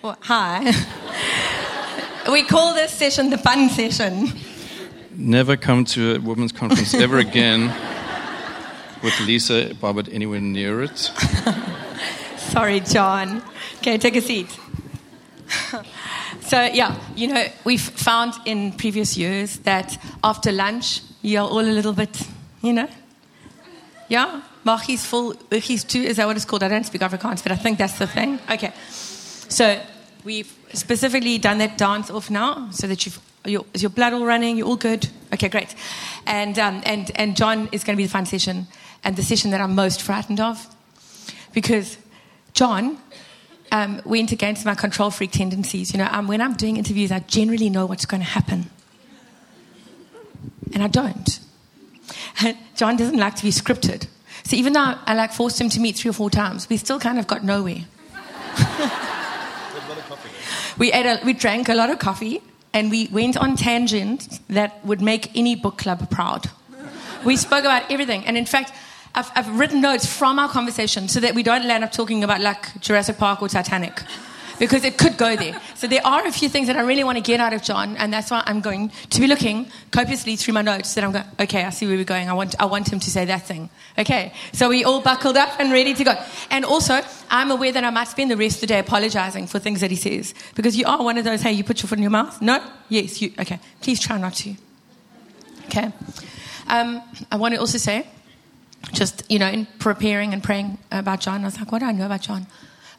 Well, hi. we call this session the fun session. Never come to a women's conference ever again with Lisa Bobbert anywhere near it. Sorry, John. Okay, take a seat. so, yeah, you know, we've found in previous years that after lunch, you're all a little bit, you know, yeah? Machi's full, he's too, is that what it's called? I don't speak Afrikaans, but I think that's the thing. Okay. So, we've specifically done that dance off now so that you've your, is your blood all running? You're all good? Okay, great. And, um, and, and John is going to be the fun session and the session that I'm most frightened of because John um, went against my control freak tendencies. You know, um, when I'm doing interviews, I generally know what's going to happen. And I don't. John doesn't like to be scripted. So even though I like forced him to meet three or four times, we still kind of got nowhere. we ate a, we drank a lot of coffee and we went on tangents that would make any book club proud. We spoke about everything, and in fact, I've, I've written notes from our conversation so that we don't land up talking about like Jurassic Park or Titanic because it could go there. So there are a few things that I really want to get out of John, and that's why I'm going to be looking copiously through my notes. That I'm going, okay, I see where we're going. I want, I want him to say that thing. Okay, so we all buckled up and ready to go. And also, I'm aware that I might spend the rest of the day apologizing for things that he says because you are one of those. Hey, you put your foot in your mouth. No, yes, you. Okay, please try not to. Okay, um, I want to also say. Just, you know, in preparing and praying about John, I was like, what do I know about John?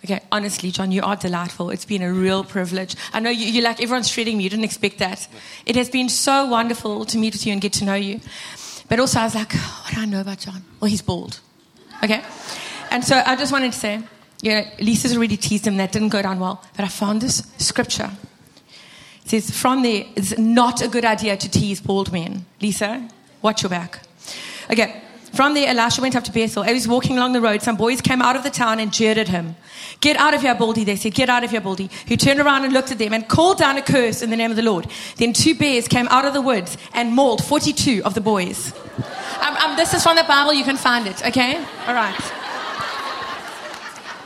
Okay, honestly, John, you are delightful. It's been a real privilege. I know you, you like everyone's shredding me. You didn't expect that. It has been so wonderful to meet with you and get to know you. But also, I was like, oh, what do I know about John? Well, he's bald. Okay? And so I just wanted to say, you know, Lisa's already teased him. That didn't go down well. But I found this scripture. It says, from there, it's not a good idea to tease bald men. Lisa, watch your back. Okay. From there, Elisha went up to Bethel. As he was walking along the road, some boys came out of the town and jeered at him. Get out of here, Baldy, they said. Get out of here, Baldy. He turned around and looked at them and called down a curse in the name of the Lord. Then two bears came out of the woods and mauled 42 of the boys. Um, um, this is from the Bible. You can find it, okay? All right.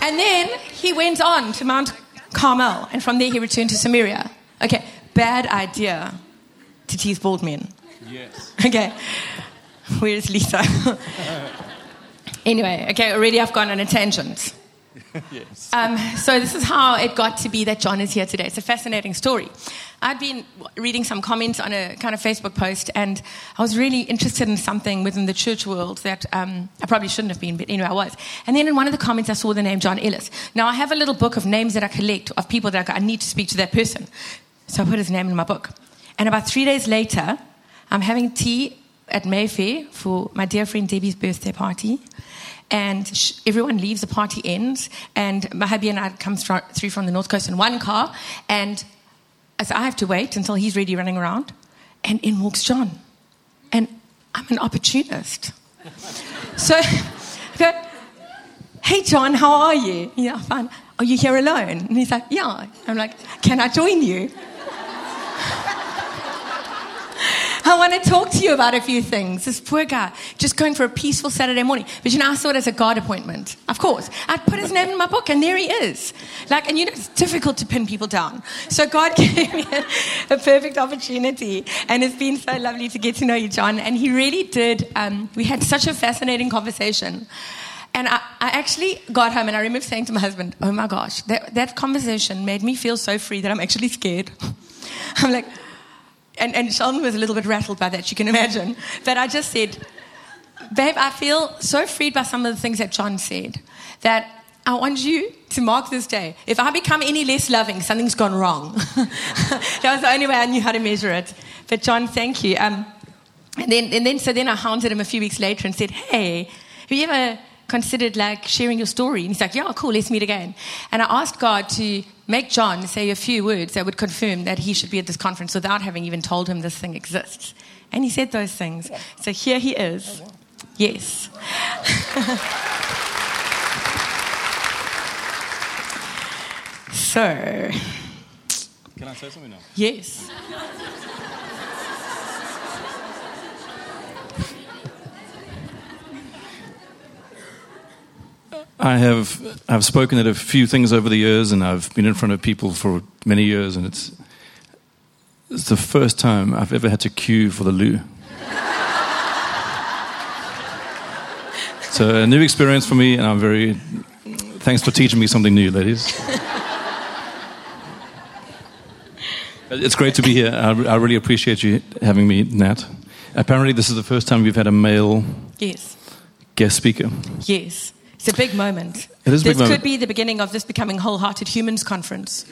And then he went on to Mount Carmel, and from there he returned to Samaria. Okay, bad idea to tease bald men. Yes. Okay. Where's Lisa? anyway, okay, already I've gone on a tangent. yes. Um, so this is how it got to be that John is here today. It's a fascinating story. I'd been reading some comments on a kind of Facebook post, and I was really interested in something within the church world that um, I probably shouldn't have been, but anyway, I was. And then in one of the comments, I saw the name John Ellis. Now, I have a little book of names that I collect of people that I, I need to speak to that person. So I put his name in my book. And about three days later, I'm having tea at Mayfair for my dear friend Debbie's birthday party. And sh- everyone leaves, the party ends, and hubby and I come through from the North Coast in one car. And so I have to wait until he's ready running around. And in walks John. And I'm an opportunist. so I go, Hey, John, how are you? Yeah, fine. Are you here alone? And he's like, Yeah. I'm like, Can I join you? I want to talk to you about a few things. This poor guy, just going for a peaceful Saturday morning. But you know, I saw it as a God appointment. Of course. I'd put his name in my book, and there he is. Like, and you know, it's difficult to pin people down. So God gave me a, a perfect opportunity. And it's been so lovely to get to know you, John. And he really did. Um, we had such a fascinating conversation. And I, I, actually got home and I remember saying to my husband, Oh my gosh, that, that conversation made me feel so free that I'm actually scared. I'm like, and, and Sheldon was a little bit rattled by that, you can imagine. But I just said, Babe, I feel so freed by some of the things that John said that I want you to mark this day. If I become any less loving, something's gone wrong. that was the only way I knew how to measure it. But John, thank you. Um, and then, and then, so then I haunted him a few weeks later and said, Hey, have you ever considered like sharing your story? And he's like, Yeah, cool, let's meet again. And I asked God to make John say a few words that would confirm that he should be at this conference without having even told him this thing exists. And he said those things. So here he is. Yes. so. Can I say something now? Yes. I have I've spoken at a few things over the years, and I've been in front of people for many years, and it's it's the first time I've ever had to queue for the loo. so a new experience for me, and I'm very thanks for teaching me something new, ladies. it's great to be here. I, I really appreciate you having me, Nat. Apparently, this is the first time we've had a male Yes. guest speaker. Yes. It's a big moment. It is this big moment. could be the beginning of this becoming wholehearted humans conference.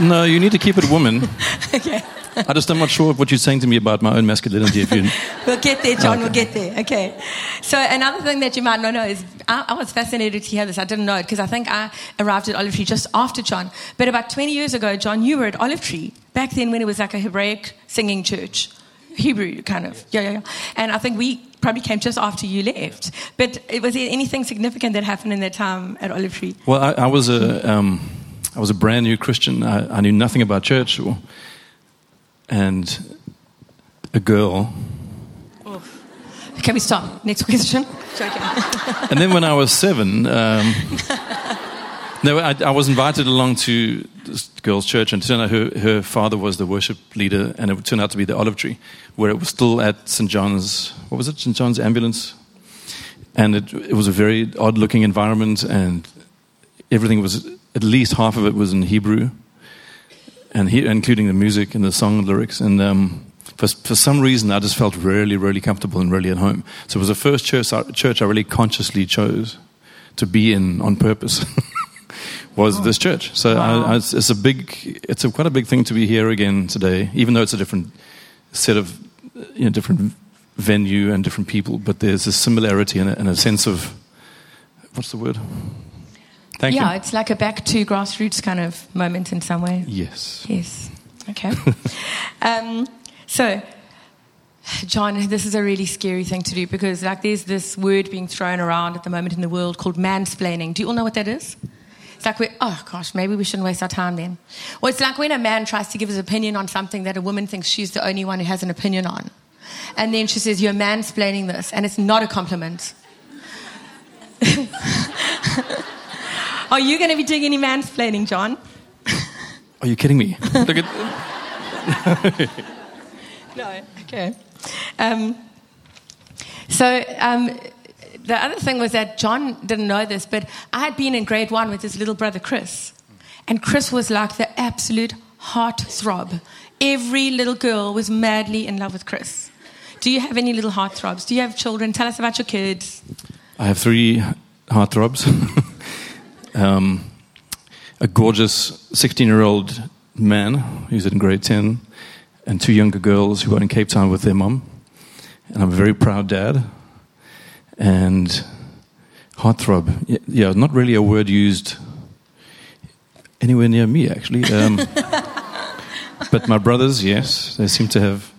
No, you need to keep it woman. okay. I just am not sure of what you're saying to me about my own masculinity. If you, We'll get there, John. We'll Okay. get there. Okay. So another thing that you might not know is I, I was fascinated to hear this. I didn't know it because I think I arrived at Olive Tree just after John. But about 20 years ago, John, you were at Olive Tree back then when it was like a Hebraic singing church. Hebrew kind of. Yeah, yeah, yeah. And I think we probably came just after you left. But was there anything significant that happened in that time at Olive Tree? well, I, I was a um, I was a brand new Christian. I, I knew nothing about church, or, and a girl. Can we stop? Next question. And then when I was seven, um, no, I, I was invited along to this girl's church, and it turned out her, her father was the worship leader, and it turned out to be the Olive Tree, where it was still at St. John's. What was it? St. John's Ambulance. And it, it was a very odd-looking environment, and everything was at least half of it was in Hebrew, and he, including the music and the song lyrics. And um, for, for some reason, I just felt really, really comfortable and really at home. So it was the first church, church I really consciously chose to be in on purpose. was this church? So Wow. I, I, it's, it's a big, it's a, quite a big thing to be here again today, even though it's a different set of, you know, different venue and different people. But there's a similarity and a, and a sense of, what's the word? Thank yeah, you. it's like a back to grassroots kind of moment in some way. Yes. Yes. Okay. um, so, John, this is a really scary thing to do because, like, there's this word being thrown around at the moment in the world called mansplaining. Do you all know what that is? It's like we oh gosh, maybe we shouldn't waste our time then. Well, it's like when a man tries to give his opinion on something that a woman thinks she's the only one who has an opinion on. And then she says, You're mansplaining this, and it's not a compliment. Are you going to be doing any mansplaining, John? Are you kidding me? Look at, No. Okay. Um, so um, the other thing was that John didn't know this, but I had been in grade one with his little brother Chris, and Chris was like the absolute heartthrob. Every little girl was madly in love with Chris. Do you have any little heartthrobs? Do you have children? Tell us about your kids. I have three heartthrobs. um, a gorgeous 16 year old man who's in grade 10, and two younger girls who are in Cape Town with their mum. And I'm a very proud dad. And heartthrob, yeah, not really a word used anywhere near me, actually. Um, but my brothers, yes, they seem to have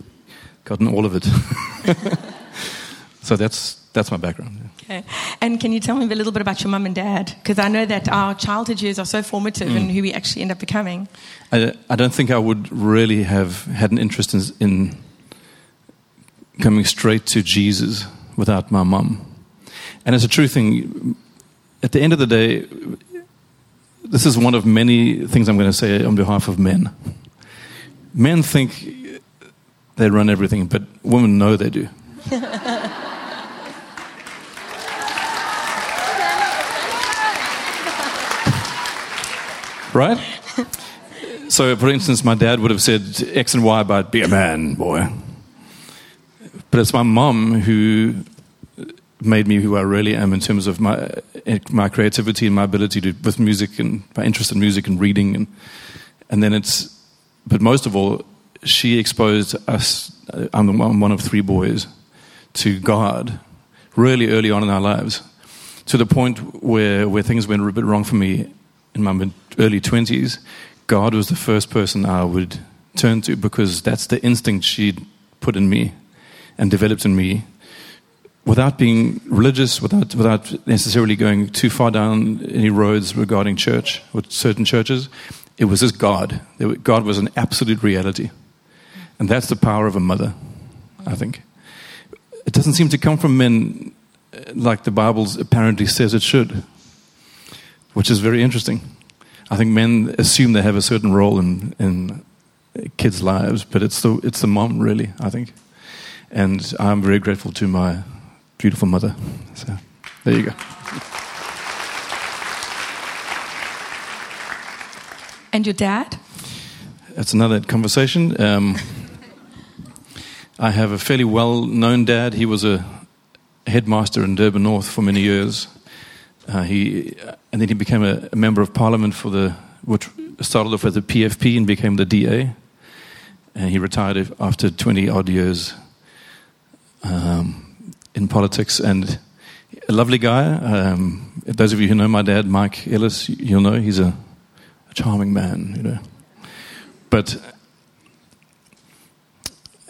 gotten all of it. so that's, that's my background. Okay. And can you tell me a little bit about your mum and dad? Because I know that our childhood years are so formative in who we actually end up becoming. I, I don't think I would really have had an interest in, in coming straight to Jesus without my mum. And it's a true thing. At the end of the day, this is one of many things I'm going to say on behalf of men. Men think they run everything, but women know they do. right? So, for instance, my dad would have said X and Y about be a man, boy. But it's my mum who made me who I really am in terms of my eh, my creativity and my ability to with music and my interest in music and reading and and then it's but most of all she exposed us eh, I'm the one one of three boys to God really early on in our lives to the point where where things went a bit wrong for me in my mid, early 20s God was the first person I would turn to because that's the instinct she'd put in me and developed in me without being religious, without, without necessarily going too far down any roads regarding church with certain churches, it was just God. God was an absolute reality. And that's the power of a mother, I think. It doesn't seem to come from men uh, like the Bible apparently says it should, which is very interesting. I think men assume they have a certain role in, in kids' lives, but it's the, it's the mom, really, I think. And I'm very grateful to my beautiful mother. So there you go. And your dad? That's another conversation. Um, I have a fairly well known dad. He was a headmaster in Durban North for many years. Uh, he, and then he became a, a, member of parliament for the, which started off as the PFP and became the DA. And he retired after 20 odd years um, in politics. And a lovely guy. Um, those of you who know my dad, Mike Ellis, you'll know he's a a charming man, you know. But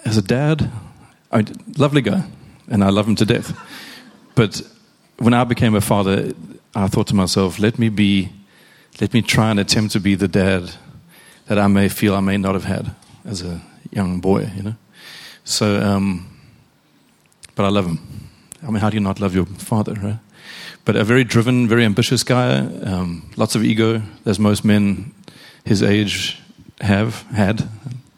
as a dad, I lovely guy, and I love him to death. But when I became a father, I thought to myself, let me be, let me try and attempt to be the dad that I may feel I may not have had as a young boy, you know. So, um, but I love him. I mean, how do you not love your father, right? but a very driven, very ambitious guy. Um, lots of ego, as most men his age have had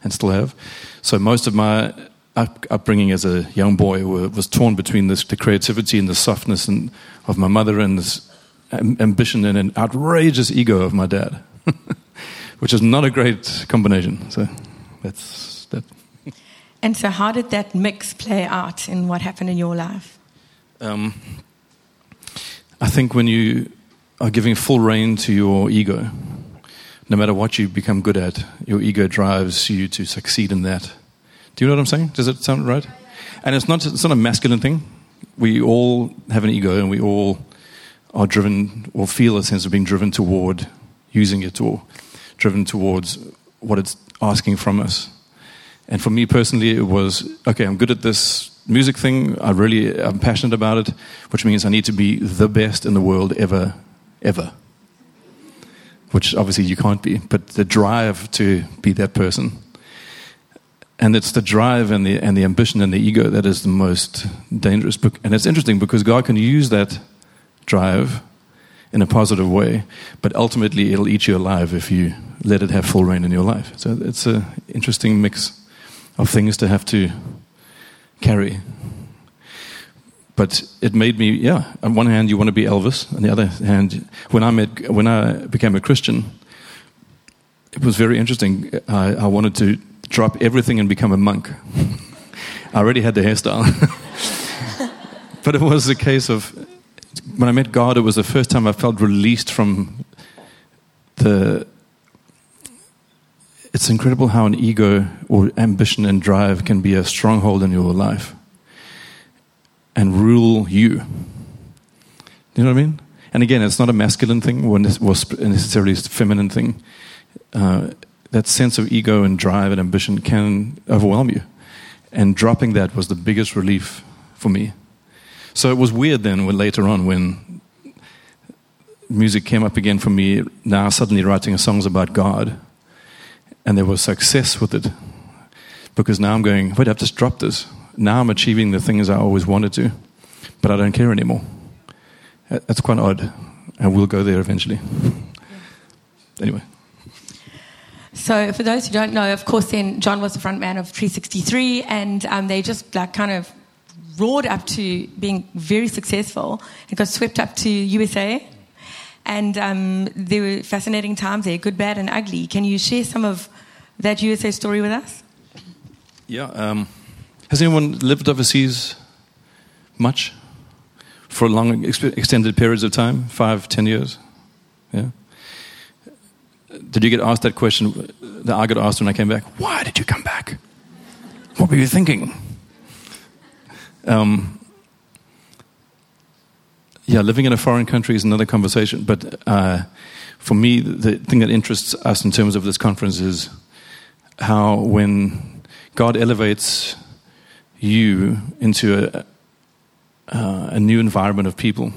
and still have. So most of my up, upbringing as a young boy were, was torn between this, the creativity and the softness and, of my mother and this ambition and an outrageous ego of my dad, which is not a great combination. So that's that. And so, how did that mix play out in what happened in your life? Um, I think when you are giving full rein to your ego, no matter what you become good at, your ego drives you to succeed in that. Do you know what I'm saying? Does it sound right? And it's not, it's not a masculine thing. We all have an ego and we all are driven or feel a sense of being driven toward using it or driven towards what it's asking from us. And for me personally, it was okay, I'm good at this music thing, I really I'm passionate about it, which means I need to be the best in the world ever, ever. Which obviously you can't be, but the drive to be that person. And it's the drive and the, and the ambition and the ego that is the most dangerous. And it's interesting because God can use that drive in a positive way, but ultimately it'll eat you alive if you let it have full reign in your life. So it's an interesting mix of things to have to carry. But it made me, yeah. On one hand, you want to be Elvis. On the other hand, when I met, when I became a Christian, it was very interesting. I, I wanted to drop everything and become a monk. I already had the hairstyle, but it was a case of when I met God. It was the first time I felt released from the it's incredible how an ego or ambition and drive can be a stronghold in your life and rule you. You know what I mean? And again, it's not a masculine thing or necessarily a feminine thing. Uh, that sense of ego and drive and ambition can overwhelm you. And dropping that was the biggest relief for me. So it was weird then when later on when music came up again for me, now suddenly writing songs about God and there was success with it. Because now I'm going, wait, I've just dropped this. Now I'm achieving the things I always wanted to, but I don't care anymore. That's quite odd, and we'll go there eventually. Anyway. So, for those who don't know, of course, then John was the front man of Tree63, and um, they just like kind of roared up to being very successful and got swept up to USA and um, there were fascinating times there, good, bad, and ugly. Can you share some of that USA story with us? Yeah. Um, has anyone lived overseas much for long, extended periods of time? Five, ten years? Yeah. Did you get asked that question that I got asked when I came back? Why did you come back? What were you thinking? Um, yeah, living in a foreign country is another conversation. But uh, for me, the thing that interests us in terms of this conference is how when God elevates you into a, uh, a new environment of people,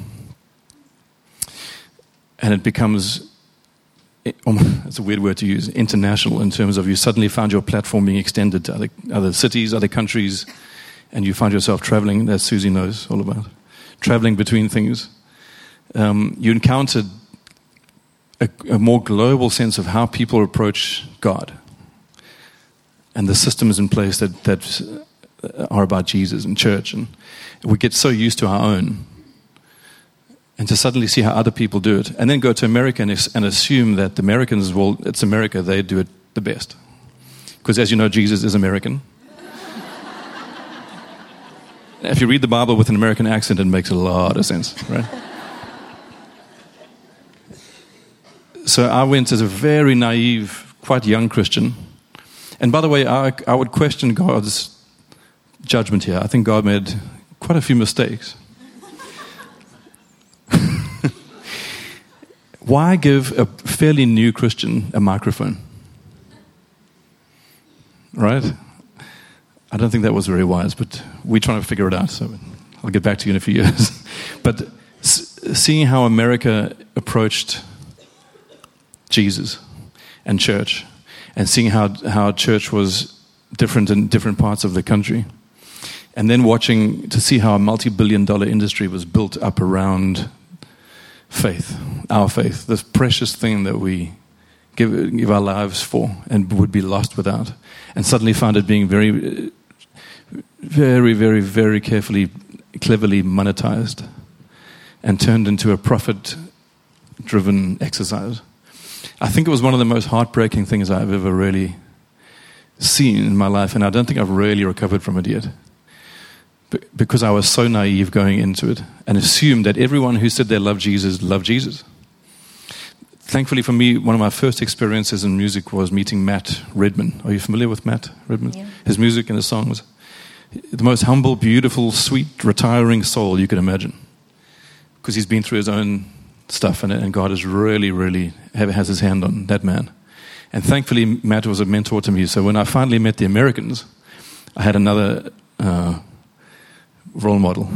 and it becomes it's a weird word to use international in terms of you suddenly found your platform being extended to other, other cities, other countries, and you find yourself traveling, as Susie knows all about traveling between things, um, you encountered a, a more global sense of how people approach God and the systems in place that, that are about Jesus and church. And we get so used to our own. And to suddenly see how other people do it, and then go to America and, and assume that the Americans, well, it's America, they do it the best. Because as you know, Jesus is American. If you read the Bible with an American accent, it makes a lot of sense, right? so I went as a very naive, quite young Christian. And by the way, I, I would question God's judgment here. I think God made quite a few mistakes. Why give a fairly new Christian a microphone? Right? I don't think that was very wise, but we're trying to figure it out. So I'll get back to you in a few years. but seeing how America approached Jesus and church, and seeing how, how church was different in different parts of the country, and then watching to see how a multi billion dollar industry was built up around faith, our faith, this precious thing that we give, give our lives for and would be lost without. And suddenly found it being very, very, very, very carefully, cleverly monetized and turned into a profit driven exercise. I think it was one of the most heartbreaking things I've ever really seen in my life, and I don't think I've really recovered from it yet because I was so naive going into it and assumed that everyone who said they loved Jesus loved Jesus. Thankfully for me, one of my first experiences in music was meeting Matt Redman. Are you familiar with Matt Redman? Yeah. His music and his songs. The most humble, beautiful, sweet, retiring soul you could imagine. Because he's been through his own stuff and, and God has really, really have, has his hand on that man. And thankfully, Matt was a mentor to me. So when I finally met the Americans, I had another uh, role model.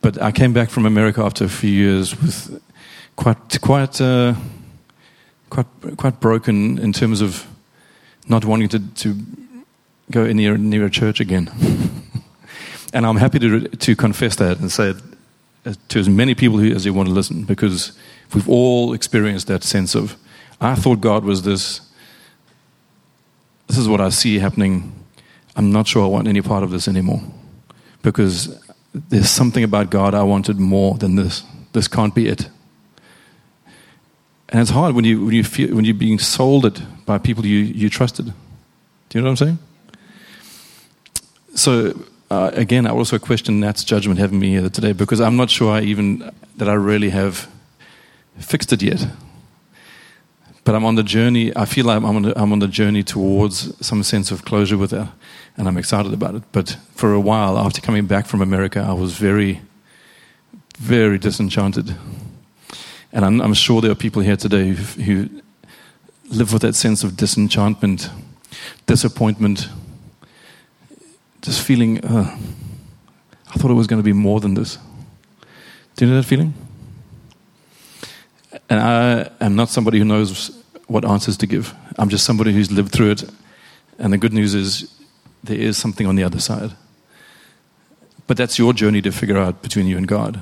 But I came back from America after a few years with quite, quite, uh, quite, quite broken in terms of not wanting to, to go near, near a church again. and I'm happy to, to confess that and say it uh, to as many people who, as you want to listen, because we've all experienced that sense of, I thought God was this, this is what I see happening I'm not sure I want any part of this anymore because there's something about God I wanted more than this. This can't be it. And it's hard when you when you feel when you're being sold it by people you, you trusted. Do you know what I'm saying? So uh, again, I also question Nat's judgment having me here today because I'm not sure I even that I really have fixed it yet but I'm on the journey. I feel like I'm on, the, I'm on the journey towards some sense of closure with her, and I'm excited about it. But for a while, after coming back from America, I was very, very disenchanted. And I'm, I'm sure there are people here today who, who live with that sense of disenchantment, disappointment, just feeling, uh, I thought it was going to be more than this. Do you know that feeling? And I am not somebody who knows what answers to give. I'm just somebody who's lived through it. And the good news is there is something on the other side. But that's your journey to figure out between you and God.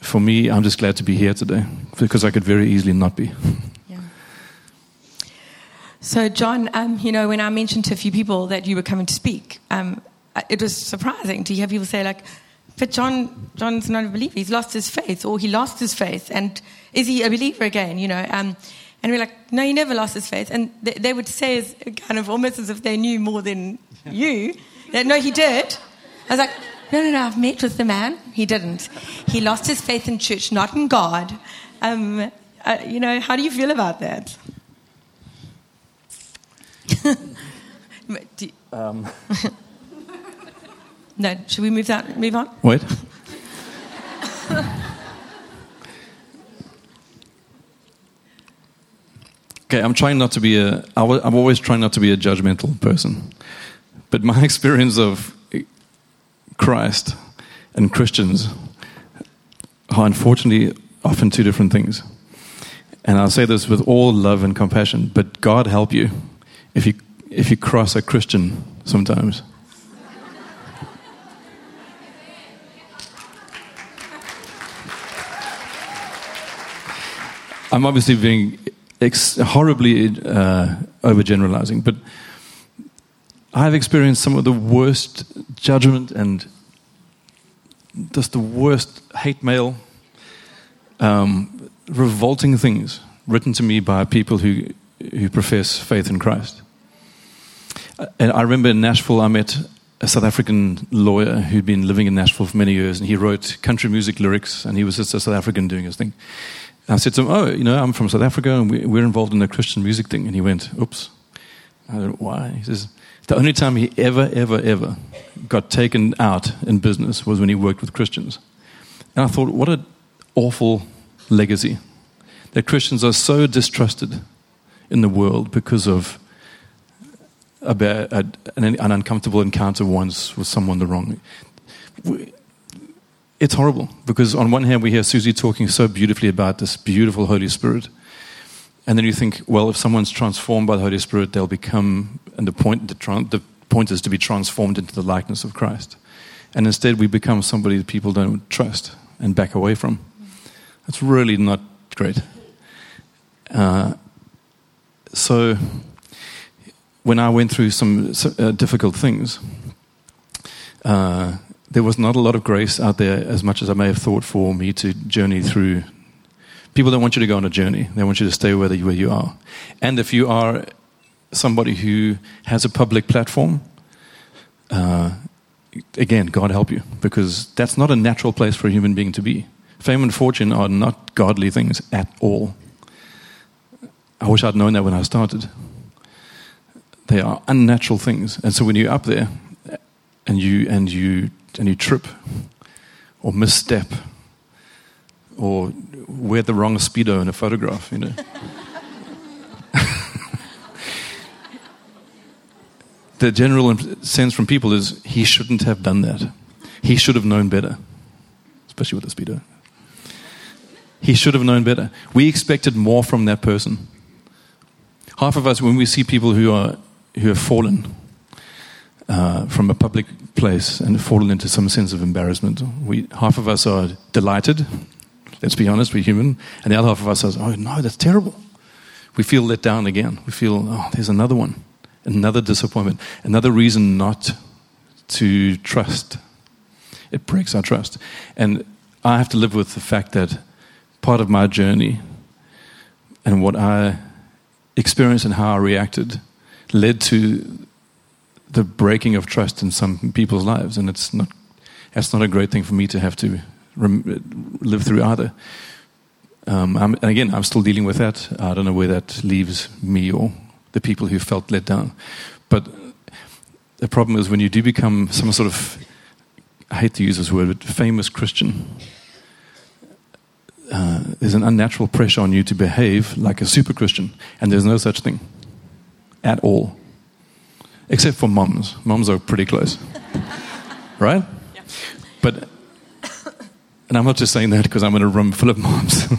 For me, I'm just glad to be here today because I could very easily not be. So, John, um, you know, when I mentioned to a few people that you were coming to speak, um, it was surprising to hear people say, like, but John, John's not a believer. He's lost his faith, or he lost his faith, and is he a believer again? You know, um, and we're like, no, he never lost his faith. And they, they would say, as, kind of almost as if they knew more than you, that no, he did. I was like, no, no, no, I've met with the man. He didn't. He lost his faith in church, not in God. Um, uh, you know, how do you feel about that? do, um. No, should we move that? Move on. Wait. okay, I'm trying not to be a. I'm always trying not to be a judgmental person, but my experience of Christ and Christians are unfortunately often two different things. And I'll say this with all love and compassion, but God help you if you, if you cross a Christian sometimes. I'm obviously being ex- horribly uh, overgeneralizing, but I've experienced some of the worst judgment and just the worst hate mail, um, revolting things written to me by people who, who profess faith in Christ. And I remember in Nashville, I met a South African lawyer who'd been living in Nashville for many years, and he wrote country music lyrics, and he was just a South African doing his thing. And I said to him, "Oh, you know, I'm from South Africa, and we, we're involved in the Christian music thing." And he went, "Oops." I don't know why. He says the only time he ever, ever, ever got taken out in business was when he worked with Christians. And I thought, what an awful legacy that Christians are so distrusted in the world because of a, ba- a, an, an uncomfortable encounter once with someone the wrong. We- It's horrible because on one hand we hear Susie talking so beautifully about this beautiful Holy Spirit, and then you think, well, if someone's transformed by the Holy Spirit, they'll become, and the point, the, the point is to be transformed into the likeness of Christ. And instead, we become somebody that people don't trust and back away from. That's really not great. Uh, so, when I went through some uh, difficult things, uh, there was not a lot of grace out there as much as I may have thought for me to journey through. People don't want you to go on a journey, they want you to stay where, you are. And if you are somebody who has a public platform, uh, again, God help you, because that's not a natural place for a human being to be. Fame and fortune are not godly things at all. I wish I'd known that when I started. They are unnatural things, and so when you're up there, and you and you and you trip, or misstep, or wear the wrong speedo in a photograph, you know. the general sense from people is he shouldn't have done that. He should have known better, especially with the speedo. He should have known better. We expected more from that person. Half of us, when we see people who are who have fallen uh, from a public place and fallen into some sense of embarrassment, we half of us are delighted. Let's be honest, we're human, and the other half of us says, "Oh no, that's terrible." We feel let down again. We feel, "Oh, there's another one." another disappointment, another reason not to trust. It breaks our trust. And I have to live with the fact that part of my journey and what I experienced and how I reacted led to the breaking of trust in some people's lives. And it's not, that's not a great thing for me to have to live through either. Um, and again, I'm still dealing with that. I don't know where that leaves me or the people who felt let down. But the problem is when you do become some sort of, I hate to use this word, but famous Christian, uh, there's an unnatural pressure on you to behave like a super Christian, and there's no such thing at all. Except for moms. Moms are pretty close. right? Yeah. But, and I'm not just saying that because I'm in a room full of moms.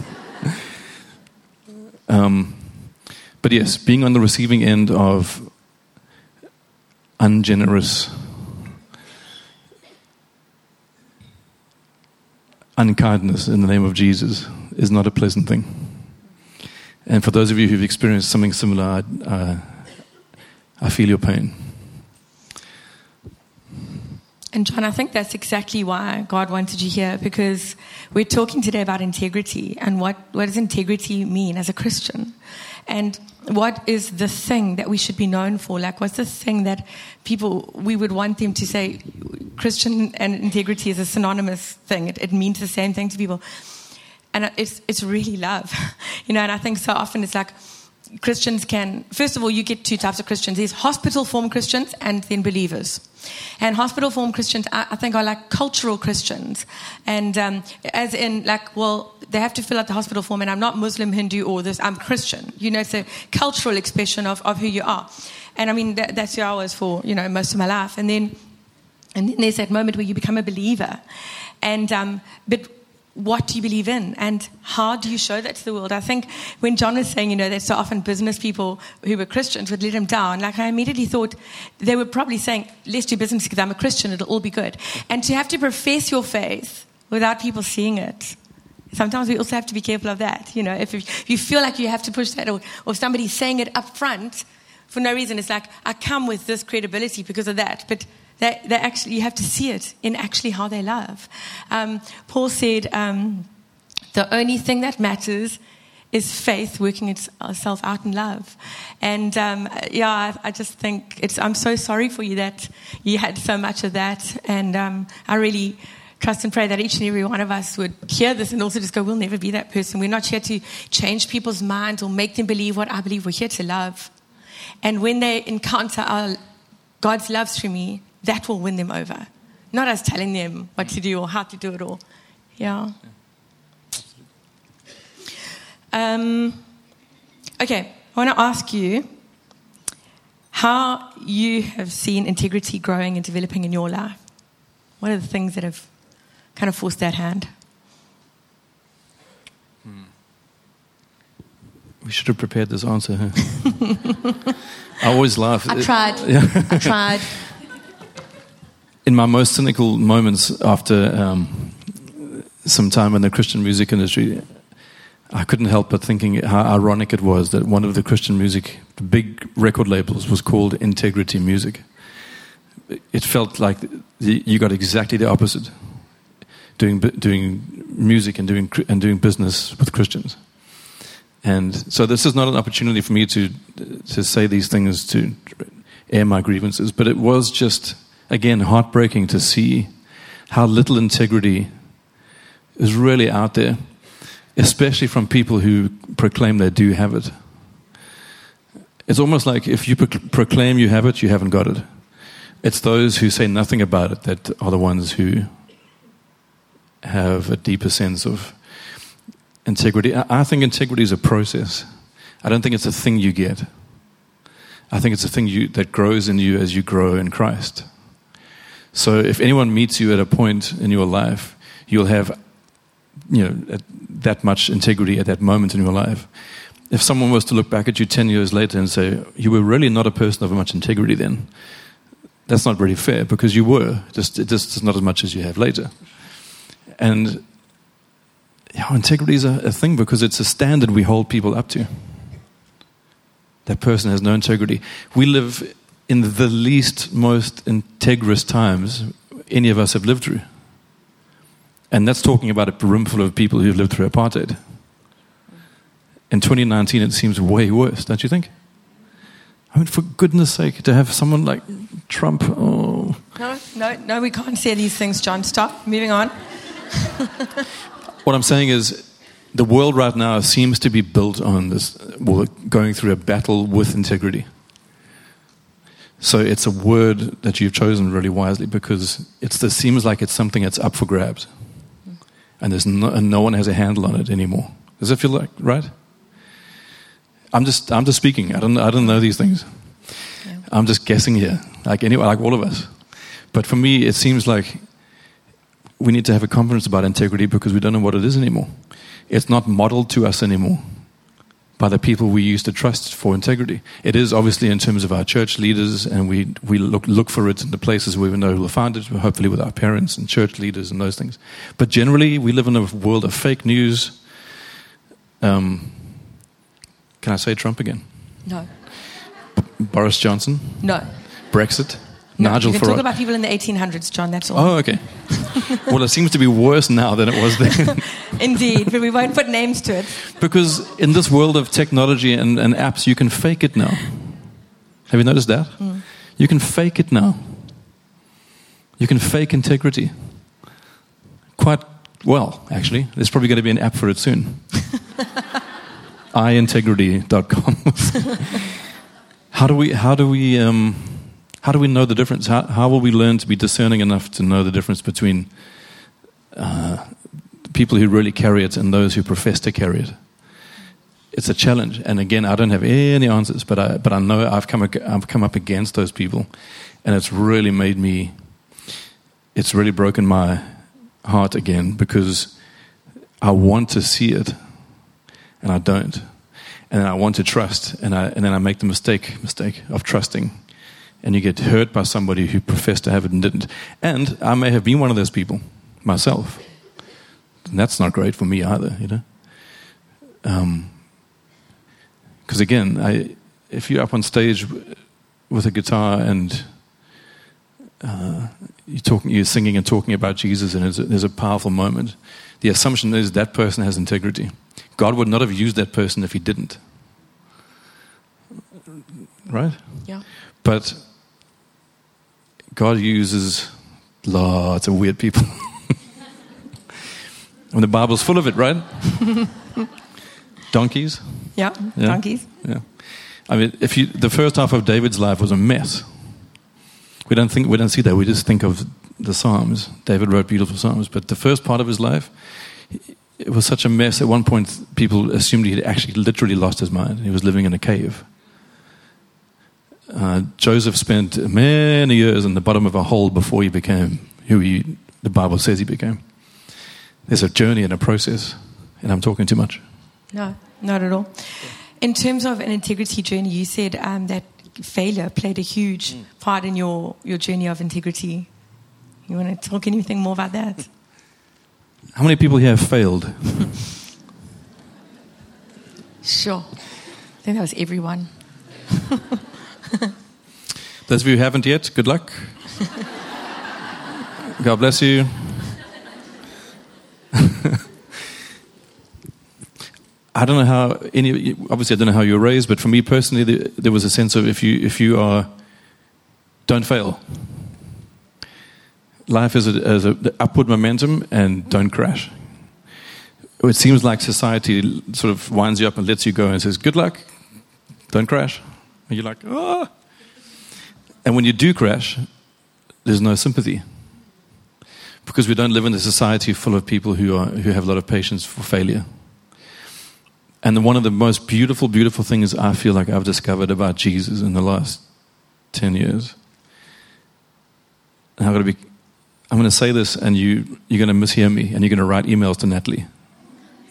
um, but yes, being on the receiving end of ungenerous, unkindness in the name of Jesus is not a pleasant thing. And for those of you who've experienced something similar, I, uh, I feel your pain. And John, I think that's exactly why God wanted you here because we're talking today about integrity and what, what does integrity mean as a Christian? And what is the thing that we should be known for? Like, what's the thing that people, we would want them to say, Christian and integrity is a synonymous thing. It, it means the same thing to people. And it's, it's really love. You know, and I think so often it's like, Christians can, first of all, you get two types of Christians. There's hospital form Christians and then believers. And hospital form Christians, I, I think, are like cultural Christians. And um, as in, like, well, they have to fill out the hospital form, and I'm not Muslim, Hindu, or this, I'm Christian. You know, it's a cultural expression of, of who you are. And I mean, that, that's who I was for, you know, most of my life. And then, and then there's that moment where you become a believer. And, um, but what do you believe in and how do you show that to the world? I think when John was saying, you know, that so often business people who were Christians would let him down, like I immediately thought they were probably saying, let's do business because I'm a Christian, it'll all be good. And to have to profess your faith without people seeing it Sometimes we also have to be careful of that. You know, if, you feel like you have to push that, or, or somebody's saying it up front for no reason, it's like, I come with this credibility because of that. But they, they actually, you have to see it in actually how they love. Um, Paul said, um, the only thing that matters is faith working itself out in love. And um, yeah, I, I, just think it's, I'm so sorry for you that you had so much of that. And um, I really trust and pray that each and every one of us would hear this and also just go, we'll never be that person. We're not here to change people's minds or make them believe what I believe. We're here to love. And when they encounter our, God's love through me, that will win them over. Not us telling them what to do or how to do it all. Yeah. Um, okay, I want to ask you how you have seen integrity growing and developing in your life. What are the things that have kind of forced that hand? Hmm. We should have prepared this answer. Huh? I always laugh. I tried. I tried. In my most cynical moments after um, some time in the Christian music industry, I couldn't help but thinking how ironic it was that one of the Christian music, the big record labels, was called Integrity Music. It felt like you got exactly the opposite, doing doing music and doing and doing business with Christians. And so this is not an opportunity for me to to say these things to air my grievances, but it was just again heartbreaking to see how little integrity is really out there especially from people who proclaim they do have it. It's almost like if you proclaim you have it, you haven't got it. It's those who say nothing about it that are the ones who have a deeper sense of integrity. I think integrity is a process. I don't think it's a thing you get. I think it's a thing you, that grows in you as you grow in Christ. So if anyone meets you at a point in your life, you'll have you know, that much integrity at that moment in your life. If someone was to look back at you 10 years later and say, you were really not a person of much integrity then, that's not really fair because you were, just, just not as much as you have later. And integrity is a, a thing because it's a standard we hold people up to. That person has no integrity. We live in the least, most integrous times any of us have lived through. And that's talking about a room full of people who've lived through apartheid. In 2019, it seems way worse, don't you think? I mean, for goodness sake, to have someone like Trump. Oh. No, no, no, we can't say these things, John. Stop. Moving on. what I'm saying is, the world right now seems to be built on this, well, going through a battle with integrity. So it's a word that you've chosen really wisely because it seems like it's something that's up for grabs and there's no, and no one has a handle on it anymore. Does it feel like right? I'm just I'm just speaking. I don't I don't know these things. Yeah. I'm just guessing here, like anyone, like all of us. But for me, it seems like we need to have a confidence about integrity because we don't know what it is anymore. It's not modeled to us anymore by the people we used to trust for integrity. It is obviously in terms of our church leaders, and we, we look, look for it in the places where we know we'll find it, hopefully with our parents and church leaders and those things. But generally, we live in a world of fake news. Um, can I say Trump again? No. B- Boris Johnson? No. Brexit? Nigel you can talk about people in the 1800s, John. That's all. Oh, okay. well, it seems to be worse now than it was then. Indeed, but we won't put names to it. Because in this world of technology and, and apps, you can fake it now. Have you noticed that? Mm. You can fake it now. You can fake integrity. Quite well, actually. There's probably going to be an app for it soon. iintegrity.com. how do we? How do we? Um, how do we know the difference? How, how will we learn to be discerning enough to know the difference between uh, people who really carry it and those who profess to carry it? It's a challenge. And again, I don't have any answers, but I, but I know I've come, I've come up against those people. And it's really made me, it's really broken my heart again because I want to see it and I don't. And I want to trust, and, I, and then I make the mistake mistake of trusting and you get hurt by somebody who professed to have it and didn't. And I may have been one of those people myself. And that's not great for me either, you know. Because again, I, if you're up on stage with a guitar and uh, you're talking, you're singing and talking about Jesus, and there's a, there's a powerful moment. The assumption is that person has integrity. God would not have used that person if he didn't. Right? Yeah. But God uses lots of weird people. and the Bible's full of it, right? Donkeys. Yeah. Yeah. Donkeys. Yeah. I mean, if you, the first half of David's life was a mess. We don't think we don't see that. We just think of the Psalms. David wrote beautiful Psalms, but the first part of his life, it was such a mess. At one point, people assumed he had actually literally lost his mind. He was living in a cave. Uh, Joseph spent many years in the bottom of a hole before he became who he, the Bible says he became. There's a journey and a process, and I'm talking too much. No, not at all. In terms of an integrity journey, you said um, that failure played a huge part in your, your journey of integrity. You want to talk anything more about that? How many people here have failed? Sure. I think that was everyone. Those of you who haven't yet, good luck. God bless you. I don't know how any. Obviously, I don't know how you were raised, but for me personally, there, there was a sense of if you if you are, don't fail. Life is a, is a upward momentum, and don't crash. It seems like society sort of winds you up and lets you go and says, "Good luck, don't crash." And you're like, "Ah." And when you do crash, there's no sympathy because we don't live in a society full of people who are who have a lot of patience for failure. And one of the most beautiful, beautiful things I feel like I've discovered about Jesus in the last ten years. And I'm going to be, I'm going to say this, and you you're going to mishear me, and you're going to write emails to Natalie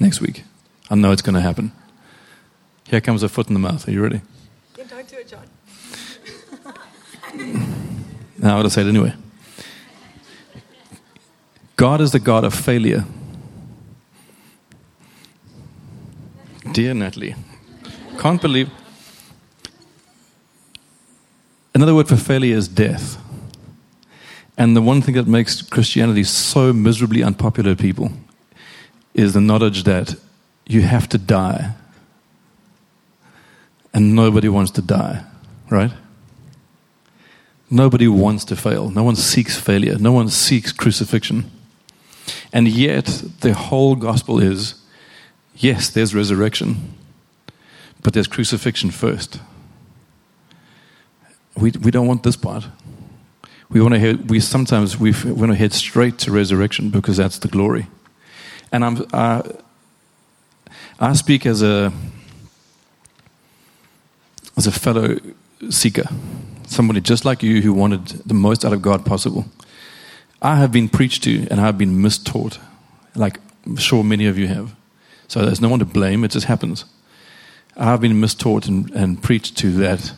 next week. I know it's going to happen. Here comes a foot in the mouth. Are you ready? John. Now going to say it anyway. God is the God of failure. Dear Natalie, can't believe. Another word for failure is death. And the one thing that makes Christianity so miserably unpopular to people is the knowledge that you have to die. And nobody wants to die, right? Nobody wants to fail. No one seeks failure. No one seeks crucifixion. And yet, the whole gospel is yes, there's resurrection, but there's crucifixion first. We, we don't want this part. We want to head, we sometimes we want to head straight to resurrection because that's the glory. And I'm, I, I speak as a, as a fellow seeker, somebody just like you who wanted the most out of God possible. I have been preached to and I've been mistaught, like I'm sure many of you have. So there's no one to blame, it just happens. I've been mistaught and, and preached to that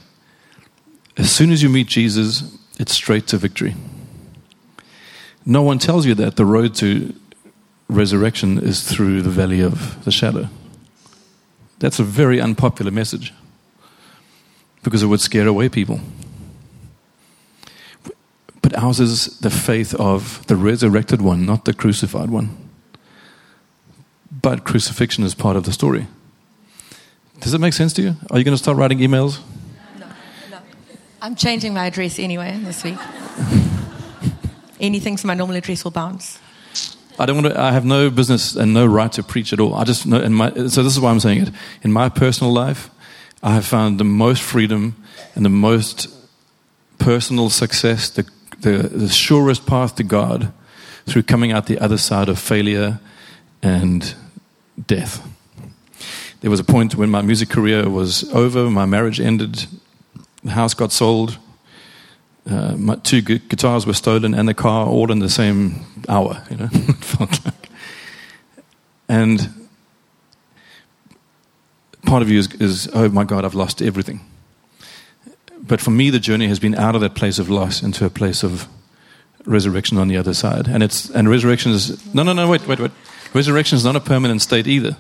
as soon as you meet Jesus, it's straight to victory. No one tells you that the road to resurrection is through the valley of the shadow. That's a very unpopular message because it would scare away people. But ours is the faith of the resurrected one, not the crucified one. But crucifixion is part of the story. Does it make sense to you? Are you going to start writing emails? No, no. I'm changing my address anyway this week. Anything from my normal address will bounce. I don't want to. I have no business and no right to preach at all. I just know. In my, so this is why I'm saying it. In my personal life, I have found the most freedom and the most personal success, the, the, the surest path to God, through coming out the other side of failure and death. There was a point when my music career was over, my marriage ended, the house got sold, uh, my two gu- guitars were stolen, and the car all in the same hour. You know. And part of you is, is, oh my God, I've lost everything. But for me, the journey has been out of that place of loss into a place of resurrection on the other side. And it's and resurrection is no, no, no, wait, wait, wait. Resurrection is not a permanent state either.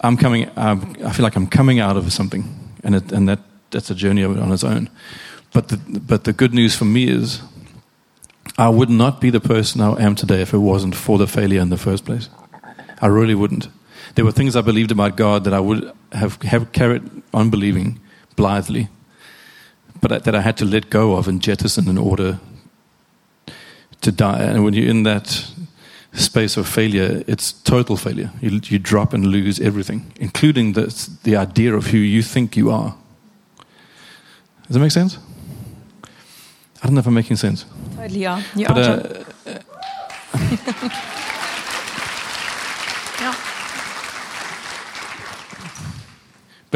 I'm coming. Um, I feel like I'm coming out of something, and it, and that that's a journey on its own. But the but the good news for me is, I would not be the person I am today if it wasn't for the failure in the first place. I really wouldn't. There were things I believed about God that I would have, have carried on believing blithely, but that I had to let go of and jettison in order to die. And when you're in that space of failure, it's total failure. You, you drop and lose everything, including the, the idea of who you think you are. Does that make sense? I don't know if I'm making sense. Totally, yeah. You But, are. uh,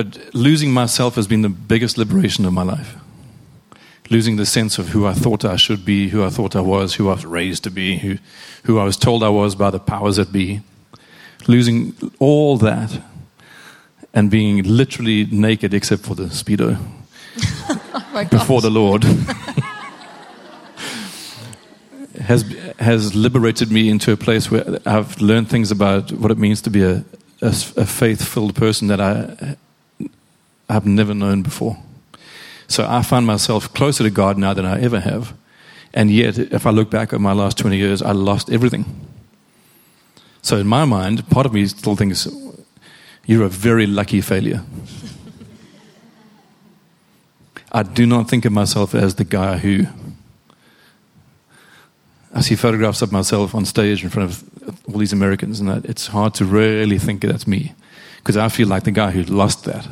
but losing myself has been the biggest liberation of my life. Losing the sense of who I thought I should be, who I thought I was, who I was raised to be, who, who I was told I was by the powers that be. Losing all that and being literally naked except for the Speedo Oh before the Lord has has liberated me into a place where I've learned things about what it means to be a, a, a faith-filled person that I have never known before. So I find myself closer to God now than I ever have, and yet if I look back at my last twenty years, I lost everything. So in my mind, part of me still thinks you're a very lucky failure. I do not think of myself as the guy who. I see photographs of myself on stage in front of all these Americans, and it's hard to really think that's me because I feel like the guy who lost that.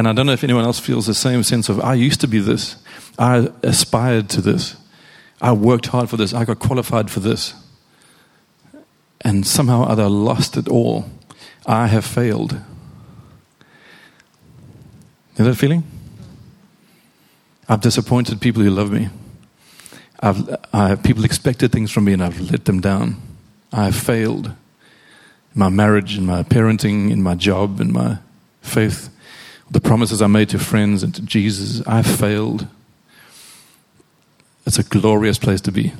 And I don't know if anyone else feels the same sense of I used to be this, I aspired to this, I worked hard for this, I got qualified for this, and somehow or other lost it all. I have failed. You know that feeling? I've disappointed people who love me. I've, I, people expected things from me and I've let them down. I have failed in my marriage, in my parenting, in my job, in my faith, the promises I made to friends and to Jesus. I've failed. It's a glorious place to be.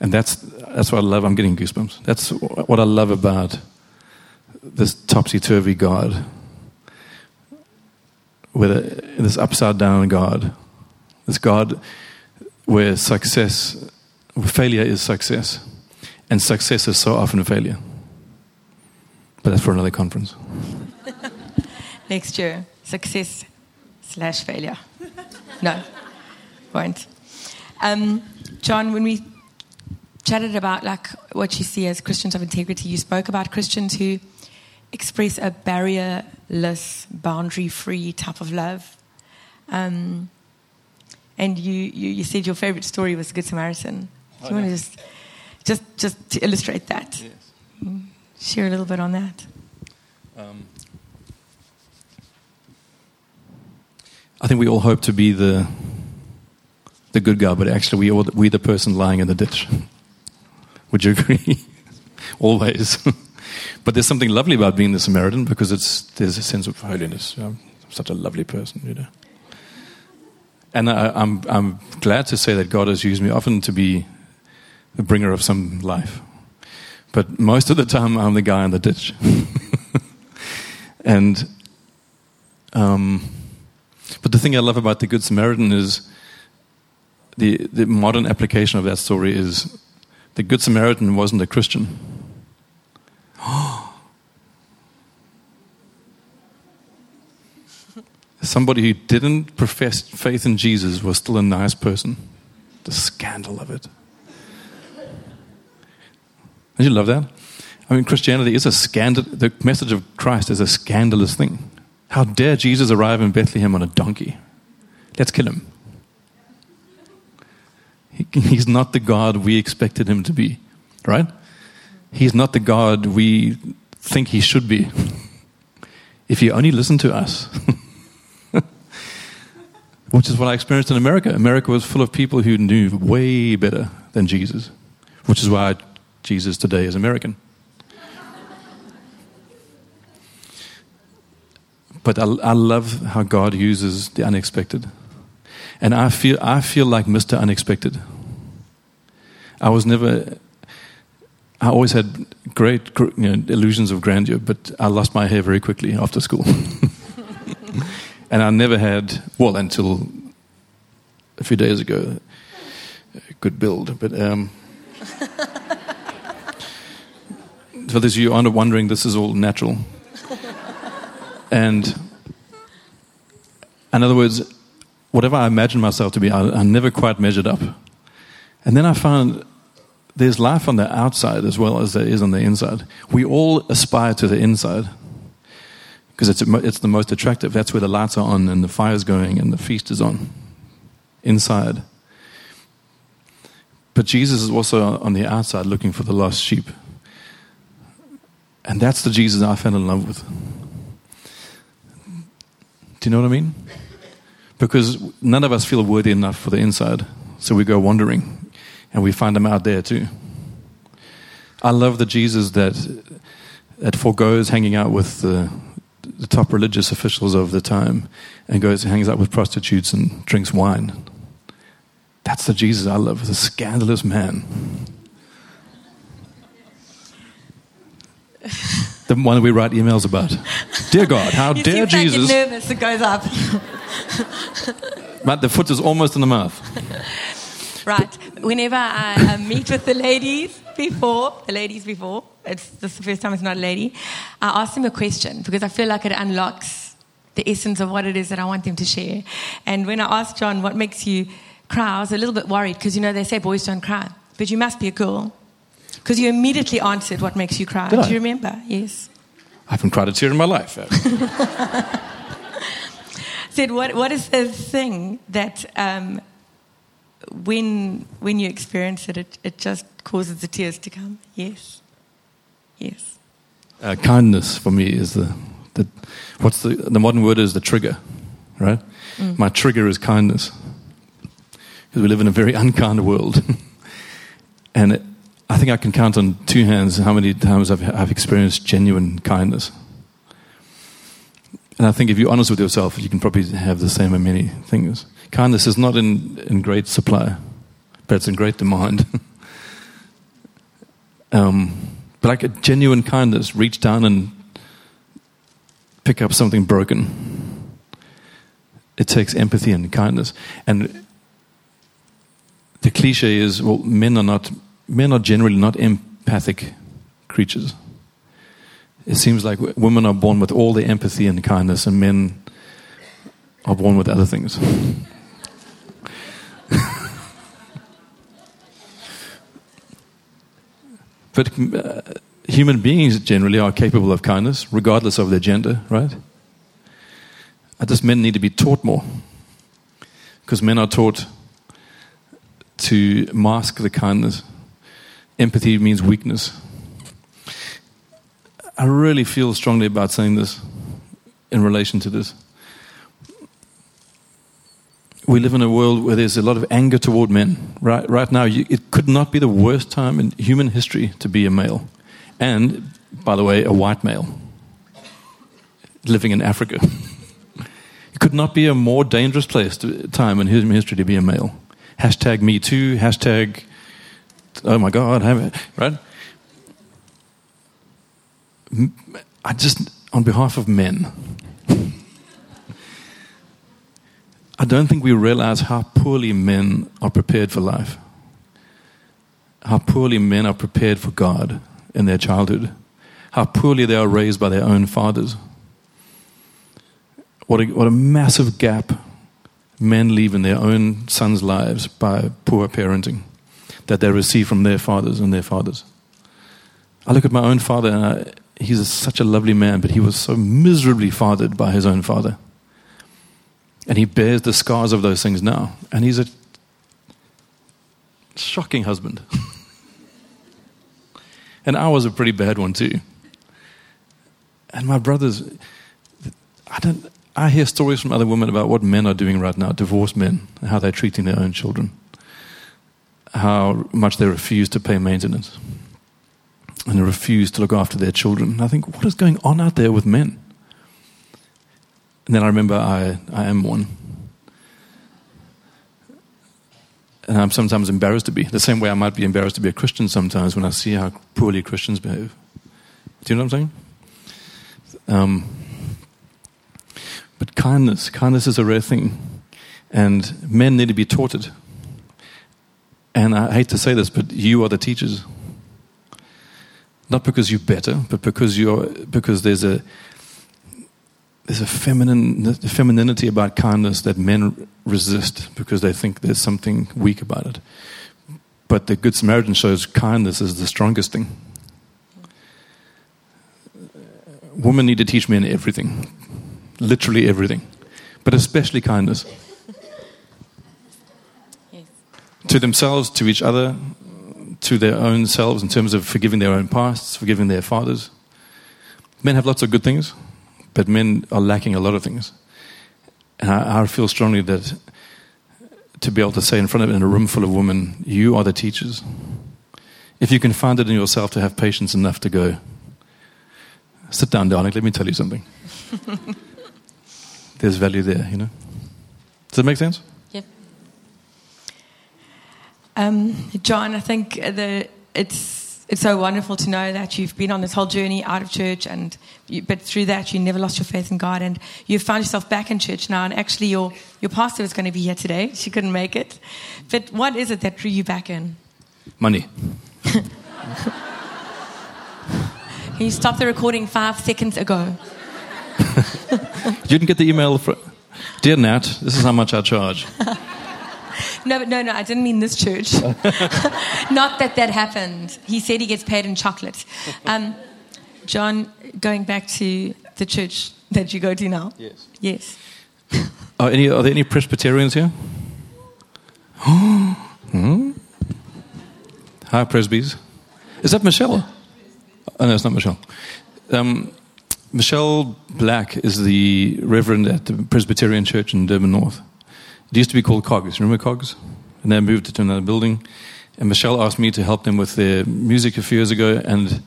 And that's, that's what I love. I'm getting goosebumps. That's what I love about this topsy turvy God with this upside down God, this God where success, failure is success, and success is so often a failure. But that's for another conference. Next year, success slash failure. No, won't. Um, John, when we chatted about like what you see as Christians of integrity, you spoke about Christians who express a barrierless, boundary-free type of love. Um, and you, you, you said your favorite story was Good Samaritan. Do you want to just, just, just to illustrate that? Mm, Share a little bit on that. Um, I think we all hope to be the the good guy, but actually we all we the person lying in the ditch. Would you agree? Always. but there's something lovely about being the Samaritan because it's there's a sense of holiness. I'm such a lovely person, you know. And I, I'm I'm glad to say that God has used me often to be the bringer of some life. But most of the time, I'm the guy in the ditch. and, um, but the thing I love about the Good Samaritan is the, the modern application of that story is the Good Samaritan wasn't a Christian. Somebody who didn't profess faith in Jesus was still a nice person. The scandal of it. Don't you love that? I mean, Christianity is a scandal. The message of Christ is a scandalous thing. How dare Jesus arrive in Bethlehem on a donkey? Let's kill him. He, he's not the God we expected him to be, right? He's not the God we think he should be. If he only listened to us, which is what I experienced in America. America was full of people who knew way better than Jesus, which is why Jesus today is American. But I, I love how God uses the unexpected. And I feel, I feel like Mr. Unexpected. I was never, I always had great you know, illusions of grandeur, but I lost my hair very quickly after school. and I never had, well, until a few days ago, good build. But um, for those of you who are wondering, this is all natural. And in other words, whatever I imagined myself to be, I, I never quite measured up. And then I found there's life on the outside as well as there is on the inside. We all aspire to the inside because it's, it's the most attractive. That's where the lights are on and the fire's going and the feast is on. Inside. But Jesus is also on the outside looking for the lost sheep. And that's the Jesus I fell in love with. Do you know what I mean? Because none of us feel worthy enough for the inside. So we go wandering and we find them out there too. I love the Jesus that that foregoes hanging out with the, the top religious officials of the time and goes and hangs out with prostitutes and drinks wine. That's the Jesus I love, the scandalous man. the one we write emails about. Dear God, how you dare seem Jesus? Like nervous, it goes up. but the foot is almost in the mouth. Right. Whenever I, meet with the ladies before, the ladies before, it's this is the first time it's not a lady, I ask them a question because I feel like it unlocks the essence of what it is that I want them to share. And when I asked John what makes you cry, I was a little bit worried because you know they say boys don't cry, but you must be a girl because you immediately answered what makes you cry. Did Do I? you remember? Yes. I haven't cried a tear in my life. Said what? What is the thing that um, when when you experience it, it, it just causes the tears to come. Yes, yes. Uh, kindness for me is the, the what's the the modern word is the trigger, right? Mm. My trigger is kindness because we live in a very unkind world, and it, I think I can count on two hands how many times I've, I've experienced genuine kindness. And I think if you're honest with yourself, you can probably have the same in many things. Kindness is not in, in great supply, but it's in great demand. um, but like a genuine kindness, reach down and pick up something broken. It takes empathy and kindness. And the cliche is well, men are not men are generally not empathic creatures. It seems like women are born with all the empathy and kindness, and men are born with other things. but uh, human beings generally are capable of kindness, regardless of their gender, right? I just men need to be taught more. Because men are taught to mask the kindness. Empathy means weakness. I really feel strongly about saying this in relation to this. We live in a world where there's a lot of anger toward men. Right, right now, you, it could not be the worst time in human history to be a male. And, by the way, a white male living in Africa. it could not be a more dangerous place to, time in human history to be a male. Hashtag me too, hashtag, oh my God, have it, right? I just, on behalf of men, I don't think we realize how poorly men are prepared for life, how poorly men are prepared for God in their childhood, how poorly they are raised by their own fathers. What a, what a massive gap men leave in their own sons' lives by poor parenting that they receive from their fathers and their fathers. I look at my own father and I, he's a, such a lovely man, but he was so miserably fathered by his own father. And he bears the scars of those things now. And he's a shocking husband. and I was a pretty bad one too. And my brothers, I don't. I hear stories from other women about what men are doing right now, divorced men, and how they're treating their own children, how much they refuse to pay maintenance and refuse to look after their children. And I think, what is going on out there with men? And then I remember I, I am one. and I'm sometimes embarrassed to be. The same way I might be embarrassed to be a Christian sometimes when I see how poorly Christians behave. Do you know what I'm saying? Um, but kindness, kindness is a rare thing, and men need to be taught it. And I hate to say this, but you are the teachers. Not because you're better, but because you're because there's a there's a feminine femininity about kindness that men resist because they think there's something weak about it. But the Good Samaritan shows kindness is the strongest thing. Women need to teach men everything, literally everything, but especially kindness. Yes. To themselves, to each other, to their own selves in terms of forgiving their own pasts, forgiving their fathers. Men have lots of good things, but men are lacking a lot of things. And I, I feel strongly that to be able to say in front of in a room full of women, you are the teachers. If you can find it in yourself to have patience enough to go, sit down, darling, let me tell you something. There's value there, you know. Does that make sense? Um, John, I think the it's it's so wonderful to know that you've been on this whole journey out of church, and you, but through that you never lost your faith in God, and you've found yourself back in church now. And actually, your your pastor was going to be here today; she couldn't make it. But what is it that drew you back in? Money. Can you stop the recording five seconds ago? You didn't get the email for, Dear Nat, this is how much I charge. No, but no, no, I didn't mean this church. Not that that happened. He said he gets paid in chocolate. Um, John, going back to the church that you go to now. Yes. Yes. Are, any, are there any Presbyterians here? Hmm? Hi, Presbys. Is that Michelle? Oh, no, it's not Michelle. Um, Michelle Black is the reverend at the Presbyterian Church in Durban North. It used to be called Cogs. Remember Cogs? And they moved it to another building. And Michelle asked me to help them with their music a few years ago, and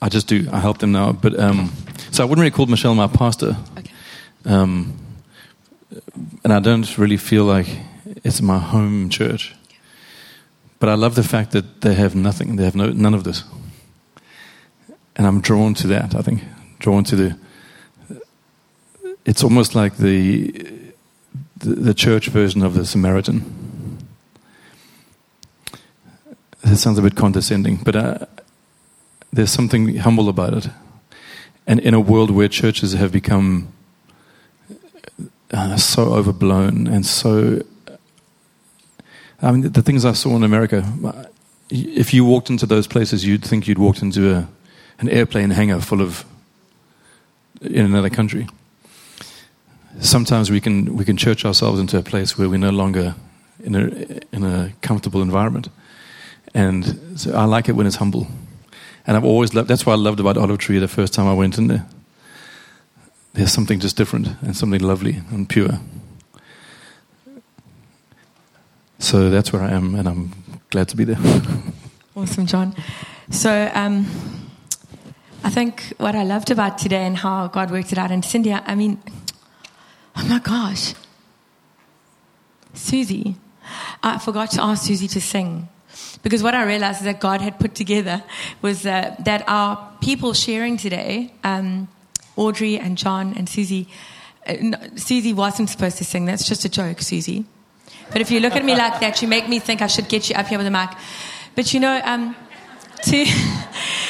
I just do. I help them now. But um, so I wouldn't really call Michelle my pastor. Okay. Um, and I don't really feel like it's my home church. But I love the fact that they have nothing. They have no, none of this. And I'm drawn to that, I think. Drawn to the. It's almost like the, the, church version of the Samaritan. That sounds a bit condescending, but uh, there's something humble about it. And in a world where churches have become uh, so overblown and so. I mean, the, the things I saw in America, if you walked into those places, you'd think you'd walked into a, an airplane hangar full of. in another country. Sometimes we can, we can church ourselves into a place where we're no longer in a, in a comfortable environment. And so I like it when it's humble. And I've always loved, that's what I loved about Olive Tree the first time I went in there. There's something just different and something lovely and pure. So that's where I am, and I'm glad to be there. Awesome, John. So, um, I think what I loved about today and how God worked it out, and Cindy, I mean, oh my gosh, Susie, I forgot to ask Susie to sing. Because what I realized is that God had put together was uh, that our people sharing today, um, Audrey and John and Susie, uh, no, Susie wasn't supposed to sing. That's just a joke, Susie. But if you look at me like that, you make me think I should get you up here with a mic. But you know, um, to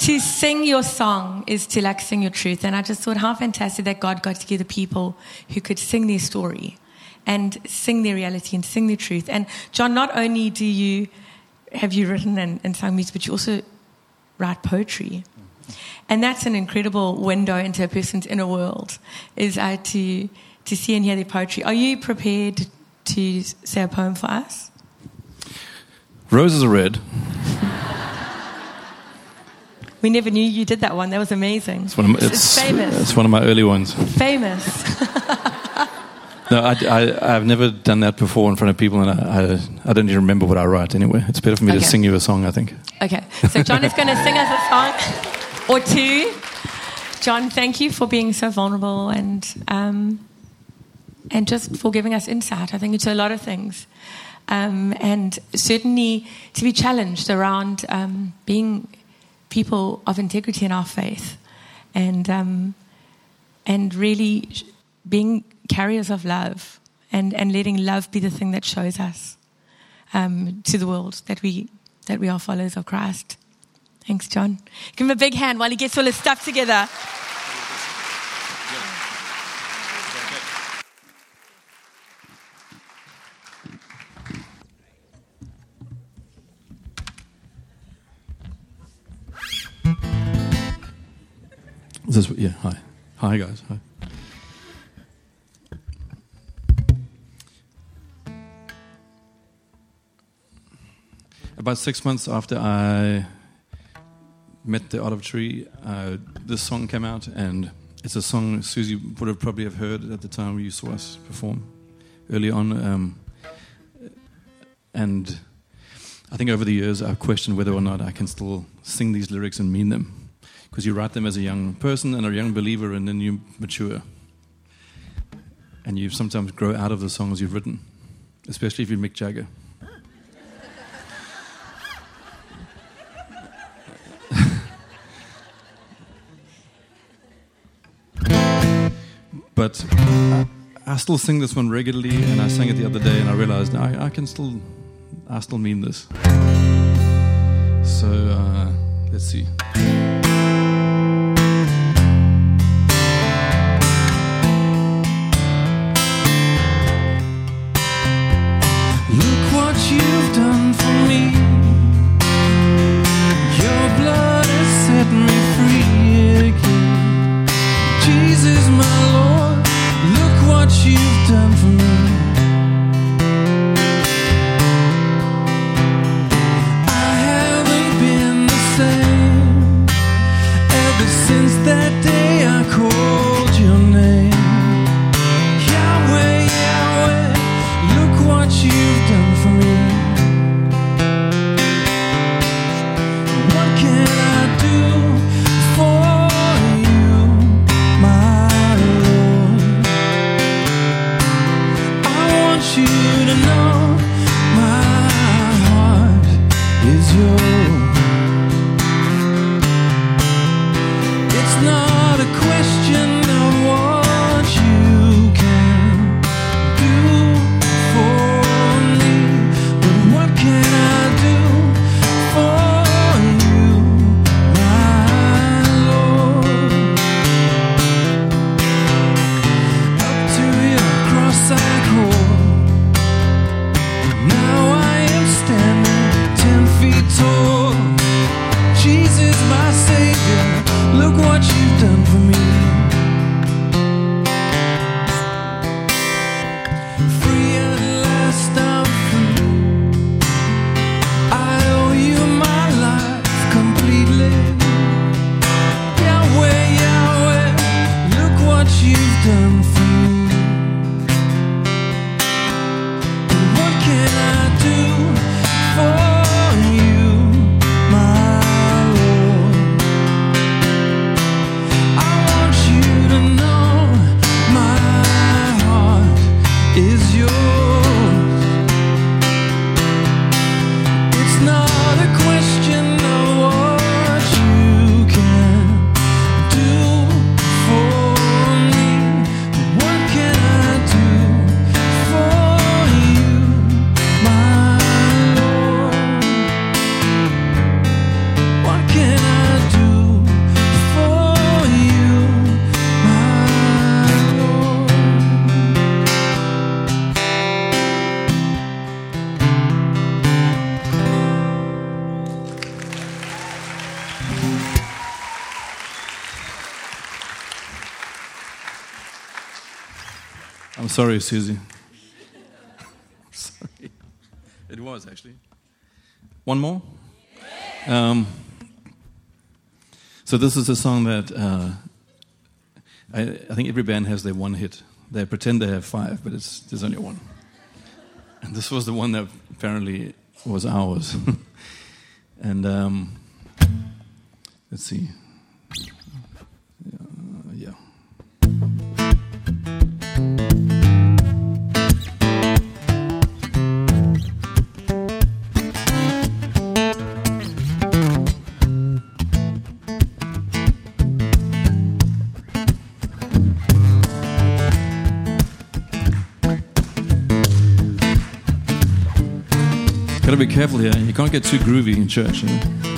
to sing your song is to like sing your truth. And I just thought how fantastic that God got together people who could sing their story and sing their reality and sing their truth. And John, not only do you have you written and, and sung music, but you also write poetry. And that's an incredible window into a person's inner world, is uh, to, to see and hear their poetry. Are you prepared to say a poem for us? Roses are red. We never knew you did that one. That was amazing. It's one of my, It's- it's famous. It's one of my early ones. Famous. No, I, I, I've never done that before in front of people, and I, I, I don't even remember what I write anyway. It's better for me Okay. to sing you a song, I think. Okay, so John is going to sing us a song or two. John, thank you for being so vulnerable and um, and just for giving us insight. I think it's a lot of things. um, and certainly to be challenged around um, being people of integrity in our faith, and um, and really being carriers of love, and and letting love be the thing that shows us um, to the world that we that we are followers of Christ. Thanks, John. Give him a big hand while he gets all his stuff together. Is this, yeah, hi. Hi, guys. Hi. About six months after I met the olive tree, uh, this song came out, and it's a song Susie would have probably have heard at the time you saw us perform early on. Um, and I think over the years I've questioned whether or not I can still sing these lyrics and mean them, because you write them as a young person and a young believer, and then you mature, and you sometimes grow out of the songs you've written, especially if you're Mick Jagger. but I, still sing this one regularly, and I sang it the other day, and I realized I, I can still, I still mean this. So uh, let's see. Sorry, Susie. sorry. It was actually. One more? Um, so this is a song that uh, I, I think every band has their one hit. They pretend they have five, but it's, there's only one. And this was the one that apparently was ours. and um, let's see. be careful here. You can't get too groovy in church. You know?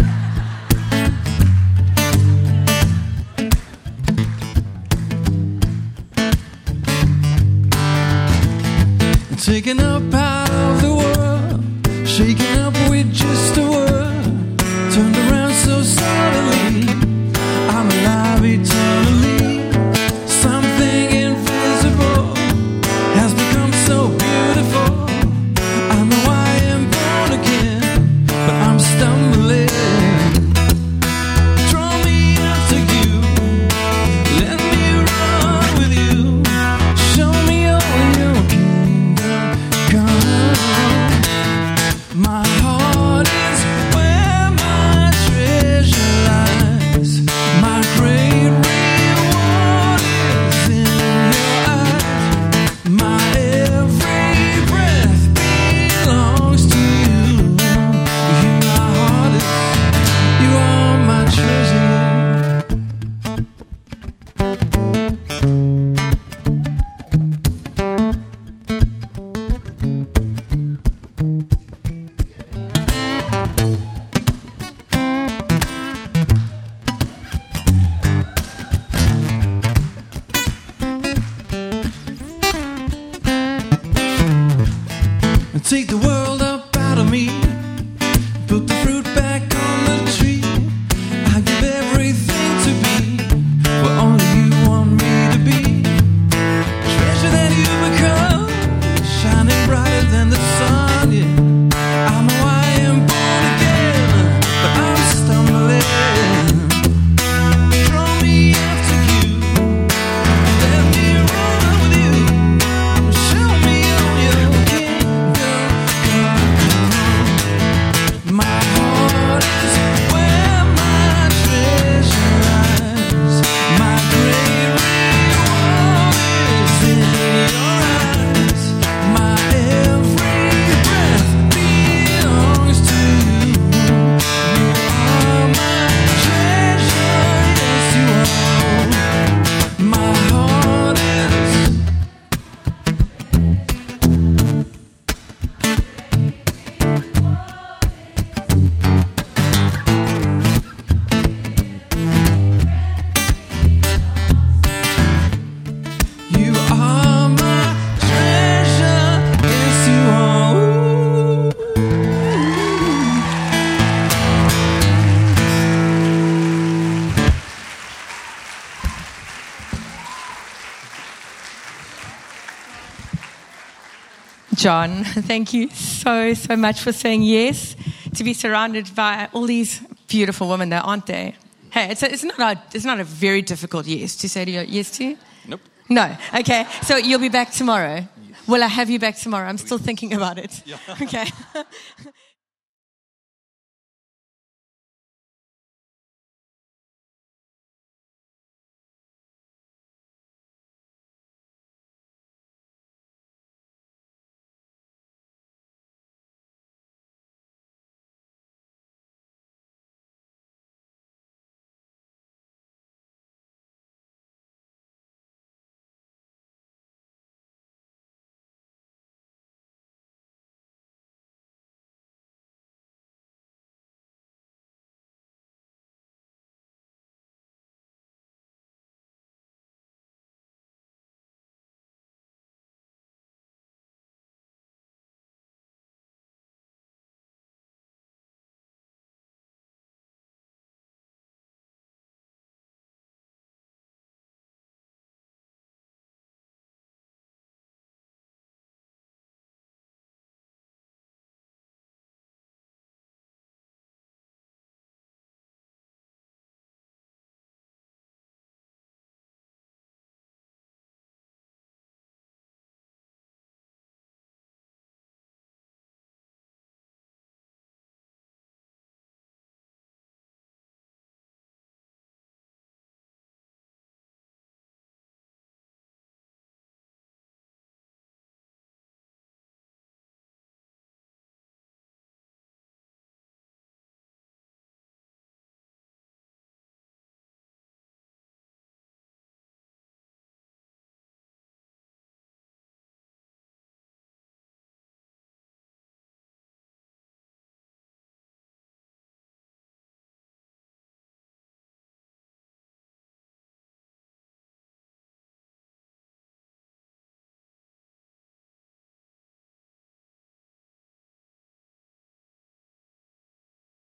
John. Thank you so, so much for saying yes to be surrounded by all these beautiful women, There aren't they? Hey, it's, a, it's, not a, it's not a very difficult yes to say to your yes to? Nope. No. Okay. So you'll be back tomorrow. Yes. Will I have you back tomorrow? I'm still thinking about it. Yeah. Okay.